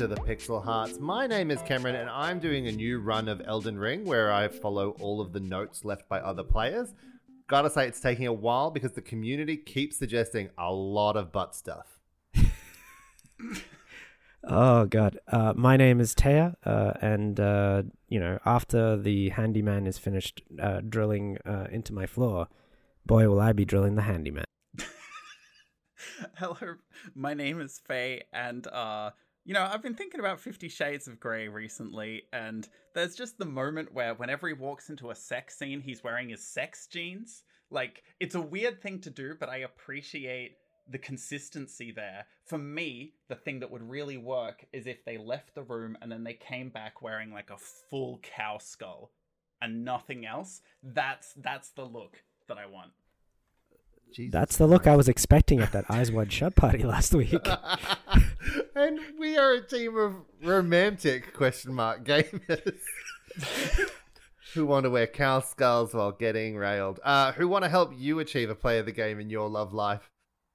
To the Pixel Hearts. My name is Cameron, and I'm doing a new run of Elden Ring where I follow all of the notes left by other players. Gotta say, it's taking a while because the community keeps suggesting a lot of butt stuff. Oh god. Uh, my name is Teja, uh, and uh, you know, after the handyman is finished uh, drilling uh, into my floor, boy, will I be drilling the handyman. Hello, my name is Fae, and uh, you know, I've been thinking about Fifty Shades of Grey recently, and there's just the moment where whenever he walks into a sex scene, he's wearing his sex jeans. Like, it's a weird thing to do, but I appreciate the consistency there. For me, the thing that would really work is if they left the room and then they came back wearing like a full cow skull and nothing else. That's that's the look that I want. Jesus That's the look I was expecting at that Eyes Wide Shut party last week. and we are a team of romantic question mark gamers who want to wear cow skulls while getting railed. Uh, who want to help you achieve a play of the game in your love life.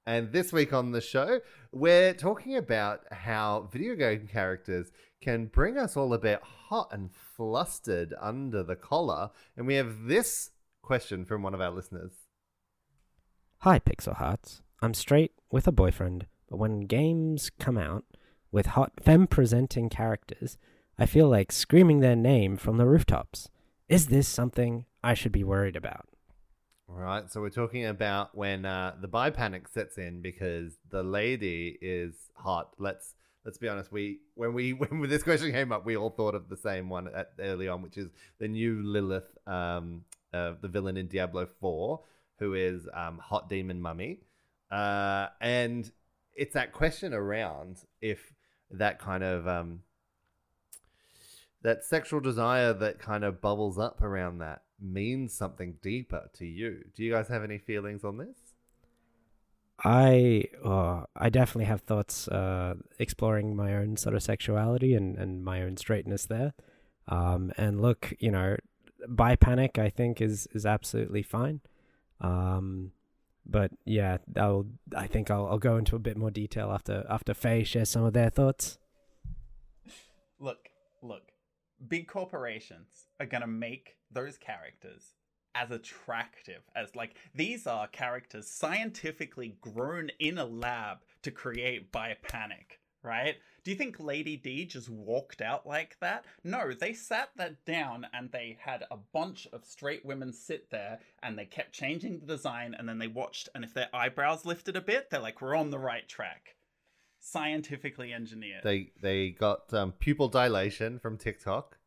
And this week on the show, we're talking about how video game characters can bring us all a bit hot and flustered under the collar. And we have this question from one of our listeners. Hi, Pixel Hearts. I'm straight with a boyfriend, but when games come out with hot femme presenting characters, I feel like screaming their name from the rooftops. Is this something I should be worried about? All right, so we're talking about when uh, the bi panic sets in because the lady is hot. Let's let's be honest. We when we when this question came up, we all thought of the same one at, early on, which is the new Lilith, um, uh, the villain in Diablo Four, who is um, hot demon mummy, uh, and it's that question around if that kind of um, that sexual desire that kind of bubbles up around that means something deeper to you. Do you guys have any feelings on this? I uh, I definitely have thoughts uh, exploring my own sort of sexuality and, and my own straightness there. Um, and look, you know, bi panic I think is is absolutely fine. Um, but yeah, I'll I think I'll I'll go into a bit more detail after after Fae shares some of their thoughts. Look, look. Big corporations are to make those characters as attractive as like these are characters scientifically grown in a lab to create bi panic, right? Do you think Lady D just walked out like that? No, they sat that down and they had a bunch of straight women sit there and they kept changing the design and then they watched and if their eyebrows lifted a bit, they're like we're on the right track. Scientifically engineered. They they got um, pupil dilation from TikTok.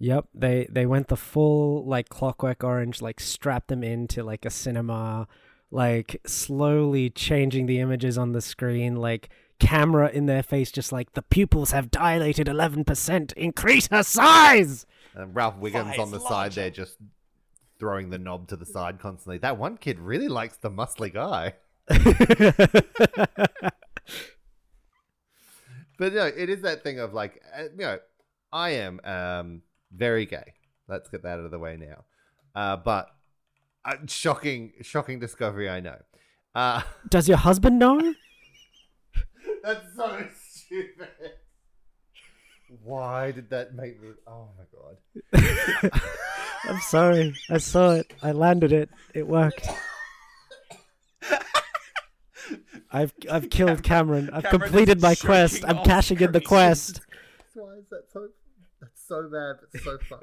Yep, they they went the full like Clockwork Orange, like strapped them into like a cinema, like slowly changing the images on the screen, like camera in their face, just like the pupils have dilated eleven percent. Increase her size. And Ralph Wiggins Size on the side there, just throwing the knob to the side constantly. That one kid really likes the muscly guy. But no, it is that thing of like, uh, you know, I am um, very gay. Let's get that out of the way now. Uh, but uh, shocking, shocking discovery. I know. Uh, Does your husband know? That's so stupid. Why did that make me? Oh my god. I'm sorry. I saw it. I landed it. It worked. I've I've killed Cameron. I've Cameron completed my quest. I'm on cashing in the quest. Why is that so? That's so bad, but so fun.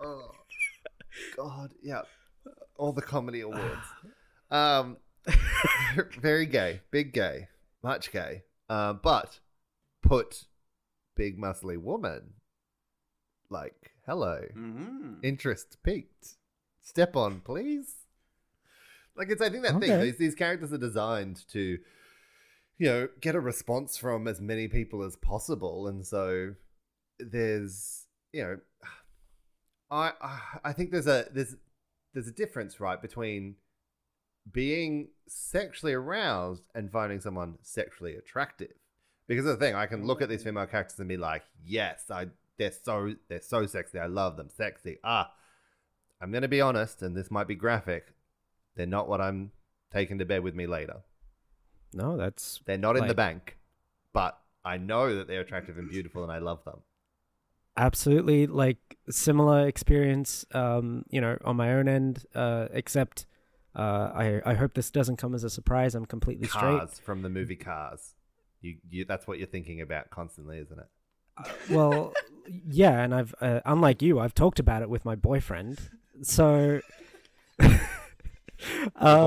oh God, yeah. All the comedy awards. Um, very gay, big gay, much gay. Uh, but put big muscly woman. Like, hello, Mhm. interest piqued. Step on, please. Like it's I think that thing. These these characters are designed to, you know, get a response from as many people as possible, and so there's you know, I I- I think there's a there's there's a difference right between being sexually aroused and finding someone sexually attractive. Because of the thing, I can look at these female characters and be like, yes, I they're so they're so sexy. I love them. Sexy. Ah, I'm gonna be honest, and this might be graphic. They're not what I'm taking to bed with me later. No, that's They're not in the bank, but I know that they're attractive and beautiful, and I love them. absolutely like similar experience. Um, you know, on my own end, uh, except uh, I I hope this doesn't come as a surprise. I'm completely straight. Cars from the movie Cars. You, you that's what you're thinking about constantly, isn't it? well, yeah, and I've uh, unlike you, I've talked about it with my boyfriend. So, um,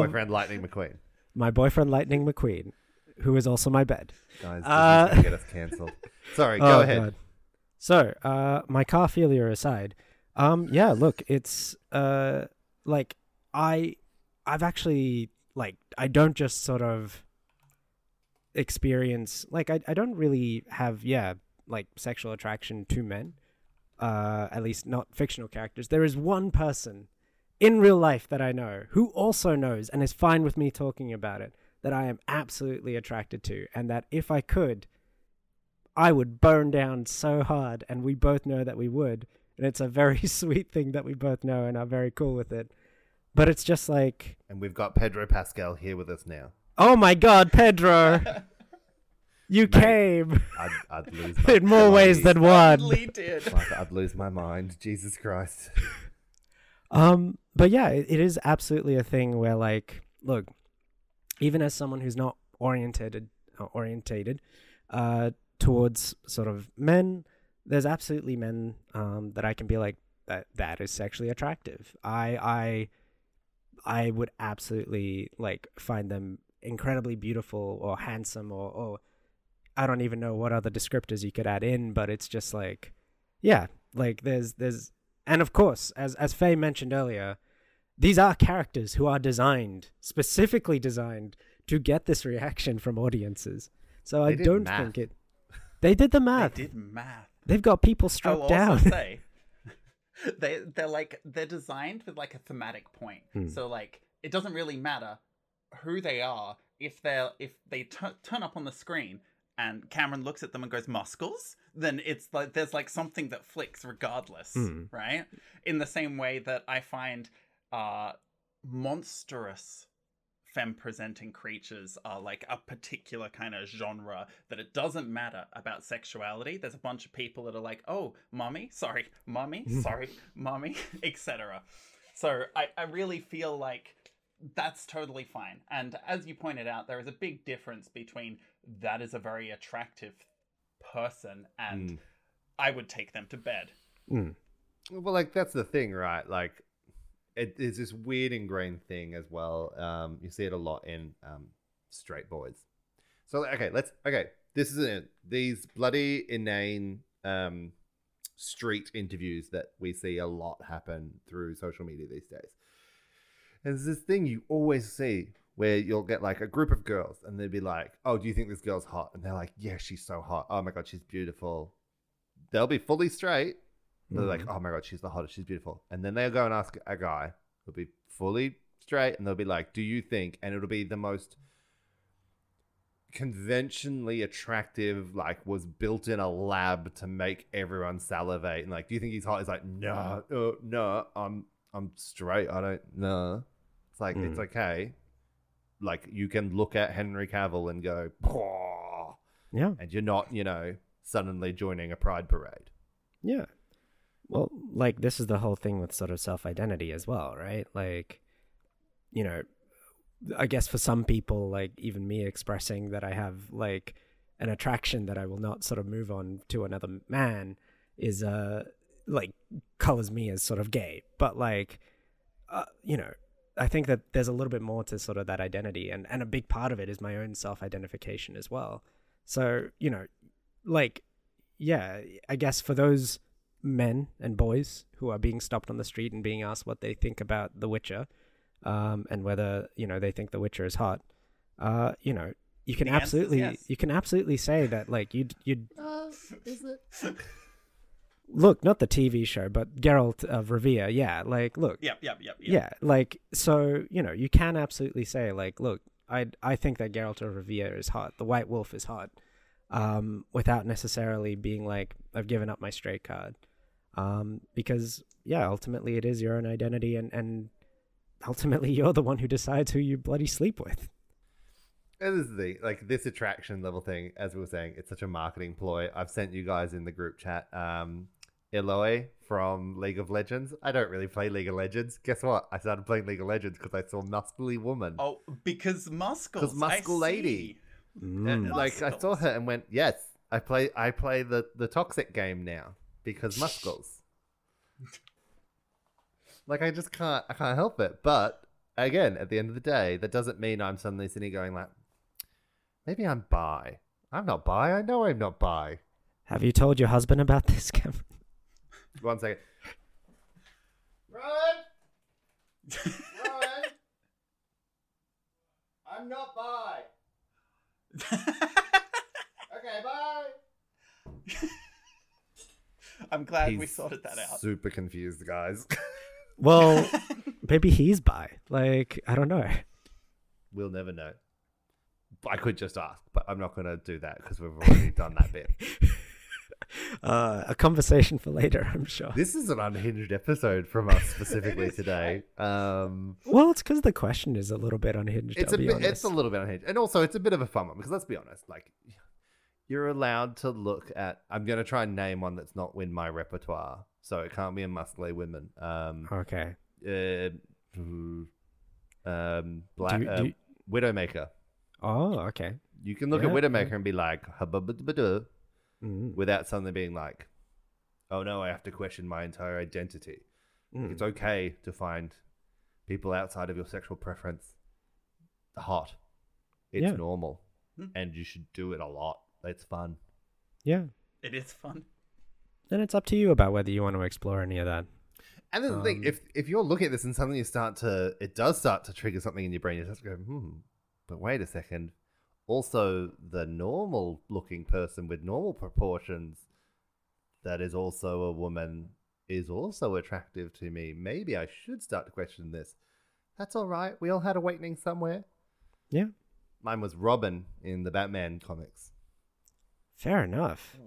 boyfriend Lightning McQueen. my boyfriend Lightning McQueen, who is also my bed. Guys, Uh, get us cancelled. Sorry, go Oh, ahead. God. So, uh, my car failure aside, um, yeah, look, it's uh, like I, I've actually like I don't just sort of experience like I I don't really have yeah like sexual attraction to men, uh, at least not fictional characters. There is one person in real life that I know who also knows and is fine with me talking about it that I am absolutely attracted to, and that if I could. I would burn down so hard, and we both know that we would. And it's a very sweet thing that we both know and are very cool with it. But it's just like, And we've got Pedro Pascal here with us now. oh my god, Pedro, you Mate. came I'd, I'd lose my in more ways than one. Did. Fuck, I'd lose my mind. Jesus Christ. Um, but yeah, it, it is absolutely a thing where, like, look, even as someone who's not orientated, uh, orientated, uh, towards sort of men, there's absolutely men, um, that I can be like that. That is sexually attractive. I, I, I would absolutely like find them incredibly beautiful or handsome or, or I don't even know what other descriptors you could add in, but it's just like, yeah, like there's there's and of course, as as Fae mentioned earlier, these are characters who are designed specifically designed to get this reaction from audiences. So I They did don't math. think it. They did the math. They did math. They've got people oh, struck also down. say they they're like they're designed with like a thematic point. Hmm. So like it doesn't really matter who they are if they're if they tu- turn up on the screen and Cameron looks at them and goes muscles, then it's like there's like something that flicks regardless, Hmm. right? In the same way that I find uh monstrous femme presenting creatures are like a particular kind of genre that it doesn't matter about sexuality. There's a bunch of people that are like, oh, mommy, sorry, mommy, sorry, mommy, etc. So I, I really feel like that's totally fine. And as you pointed out, there is a big difference between that is a very attractive person and Mm. I would take them to bed. Mm. Well, like that's the thing, right? Like, it is this weird ingrained thing as well. Um, you see it a lot in um, straight boys. So okay, let's okay. This is it. These bloody inane um, street interviews that we see a lot happen through social media these days. And there's this thing you always see where you'll get like a group of girls and they'll be like, "Oh, do you think this girl's hot?" And they're like, "Yeah, she's so hot. Oh my god, she's beautiful." They'll be fully straight, they're like, Mhm. oh my god, she's the hottest, she's beautiful. And then they'll go and ask a guy who'll be fully straight, and they'll be like, do you think? And it'll be the most conventionally attractive, like was built in a lab to make everyone salivate. And like, do you think he's hot? He's like, no, uh, no, I'm I'm straight. I don't know. It's like it's Mm. okay. Like you can look at Henry Cavill and go, "Pwah," Yeah. and you're not, you know, suddenly joining a pride parade. Yeah. Well, like this is the whole thing with sort of self-identity as well, right? Like you know, I guess for some people like even me expressing that I have like an attraction that I will not sort of move on to another man is uh like colors me as sort of gay. But like uh, you know, I think that there's a little bit more to sort of that identity and and a big part of it is my own self-identification as well. So, you know, like yeah, I guess for those men and boys who are being stopped on the street and being asked what they think about The Witcher, um, and whether you know they think The Witcher is hot, uh, you know, you can The absolutely yes. you can absolutely say that like you'd you'd Uh, is it? look not the TV show, but Geralt of Rivia, yeah, like look, Yep, yep, yep, yep. yeah, like so you know you can absolutely say like look, I I think that Geralt of Rivia is hot, the White Wolf is hot, um, without necessarily being like I've given up my straight card, um, because yeah, ultimately it is your own identity and and ultimately you're the one who decides who you bloody sleep with. And this is the like this attraction level thing, as we were saying, it's such a marketing ploy. I've sent you guys in the group chat, um, Illaoi from League of Legends. I don't really play League of Legends. Guess what? I started playing League of Legends because I saw Muscly Woman. Oh, because muscles. 'Cause Because Muscle Lady. see. And, Mm. like I saw her and went, yes, I play. I play the the toxic game now because muscles. like I just can't. I can't help it. But again, at the end of the day, that doesn't mean I'm suddenly sitting going like, maybe I'm bi. I'm not bi. I know I'm not bi. Have you told your husband about this, Cameron? One second. Rowan, Rowan, I'm not bi. Okay, bye. I'm glad we sorted that out. Super confused, guys. Well, maybe he's bi. Like I don't know. we'll never know. I could just ask, but I'm not going to do that because we've already done that bit. Uh, a conversation for later, I'm sure. This is an unhinged episode from us specifically today. Um, Well, it's because the question is a little bit unhinged. it's I'll a be bit, it's a little bit unhinged, and also it's a bit of a fun one because let's be honest, like you're allowed to look at. I'm going to try and name one that's not in my repertoire, so it can't be a muscly women. Um, okay. uh, um, black Do uh, do Widowmaker. Oh, okay. You can look Yeah, at Widowmaker yeah. and be like, "Hubba-bubba-da," Mm. without suddenly being like, oh no, I have to question my entire identity. Mm. It's okay to find people outside of your sexual preference hot. It's Yeah. normal. Hmm. And you should do it a lot. It's fun. Yeah. It is fun. And it's up to you about whether you want to explore any of that. And then the thing, Um, if if you're looking at this and suddenly you start to, it does start to trigger something in your brain. You start to go, hmm, but wait a second. Also, the normal looking person with normal proportions that is also a woman is also attractive to me. Maybe I should start to question this. That's all right. We all had awakening somewhere. Yeah. Mine was Robin in the Batman comics. Fair enough.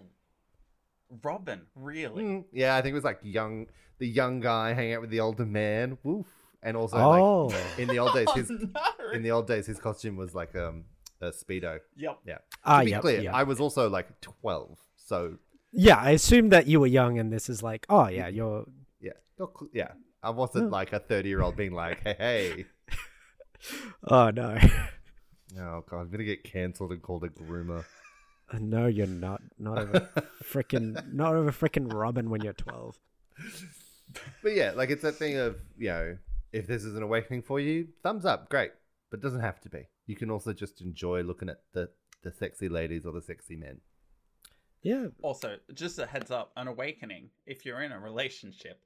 Robin, really? Mm, yeah, I think it was like young, the young guy hanging out with the older man. Woof. And also, Oh. like in the old days, his Oh, no. in the old days, his costume was like um a speedo. Yep. Yeah. Ah, to be yep, clear, yep. I was also like twelve, so Yeah, I assumed that you were young and this is like, oh, yeah, you're. yeah, Not cl- yeah. I wasn't Yeah. like a thirty-year-old being like, "Hey, hey." Oh, no. Oh god, I'm gonna get cancelled and called a groomer. no, you're not. Not of a freaking. Not of a freaking Robin when you're 12. But yeah, like it's that thing of you know, if this is an awakening for you, thumbs up, great. But it doesn't have to be. You can also just enjoy looking at the the sexy ladies or the sexy men. Yeah. Also, just a heads up, an awakening, if you're in a relationship,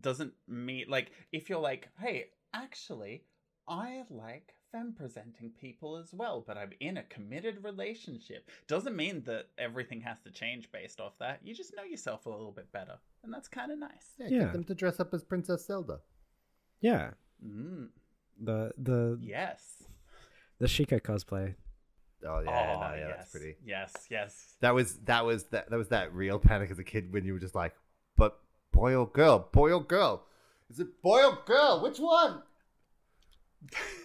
doesn't mean like if you're like, hey, actually, I like femme presenting people as well, but I'm in a committed relationship. Doesn't mean that everything has to change based off that. You just know yourself a little bit better. And that's kind of nice. Yeah, Yeah. get them to dress up as Princess Zelda. Yeah. Mm, The the yes. the Sheikah cosplay. Oh yeah, oh, no, yeah, yes. that's pretty. Yes, yes. That was that was that that was that real panic as a kid when you were just like, but boy or girl, boy or girl, is it boy or girl? Which one?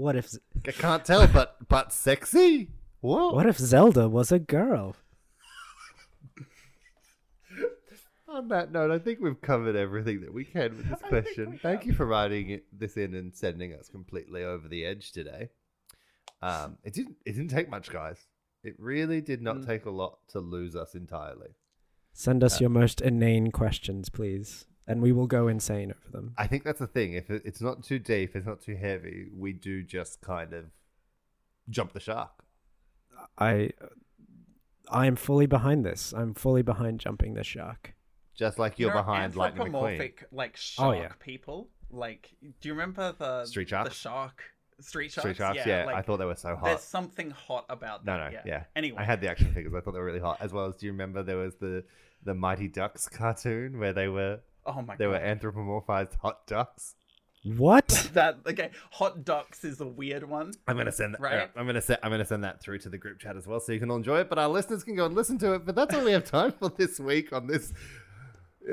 What if I can't tell, but but sexy. What? what if Zelda was a girl? On that note, I think we've covered everything that we can with this question. Thank you for writing it, this in and sending us completely over the edge today. Um, it didn't it didn't take much, guys. It really did not Mm. take a lot to lose us entirely. Send us Uh, your most inane questions, please, and we will go insane over them. I think that's the thing. If it, it's not too deep, it's not too heavy, we do just kind of jump the shark. I I am fully behind this. I'm fully behind jumping the shark. Just like you're You know, behind Lightning McQueen. anthropomorphic, like Oh, shark yeah. people like, do you remember the Street the Sharks? shark Street Sharks? Street Sharks, yeah, like, I thought they were so hot. There's something hot about No, that. no, yeah. yeah. Anyway, I had the action figures. I thought they were really hot. As well as, do you remember there was the the Mighty Ducks cartoon where they were oh my god. they god, were anthropomorphized hot ducks? What? that okay. Hot ducks is a weird one. I'm gonna send that. Right. I'm gonna send. I'm gonna send that through to the group chat as well, so you can all enjoy it. But our listeners can go and listen to it. But that's all we have time for this week on this.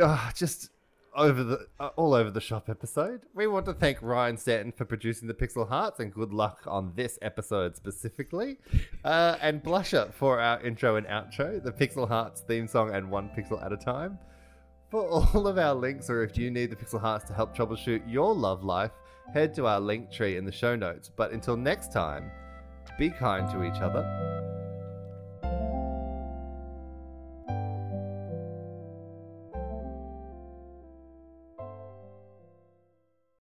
Uh, just over the uh, all over the shop episode. We want to thank Ryan Stanton for producing the Pixel Hearts, and good luck on this episode specifically. Uh, and Blusher for our intro and outro, the Pixel Hearts theme song, and one pixel at a time. For all of our links, or if you need the Pixel Hearts to help troubleshoot your love life, head to our link tree in the show notes. But until next time, be kind to each other,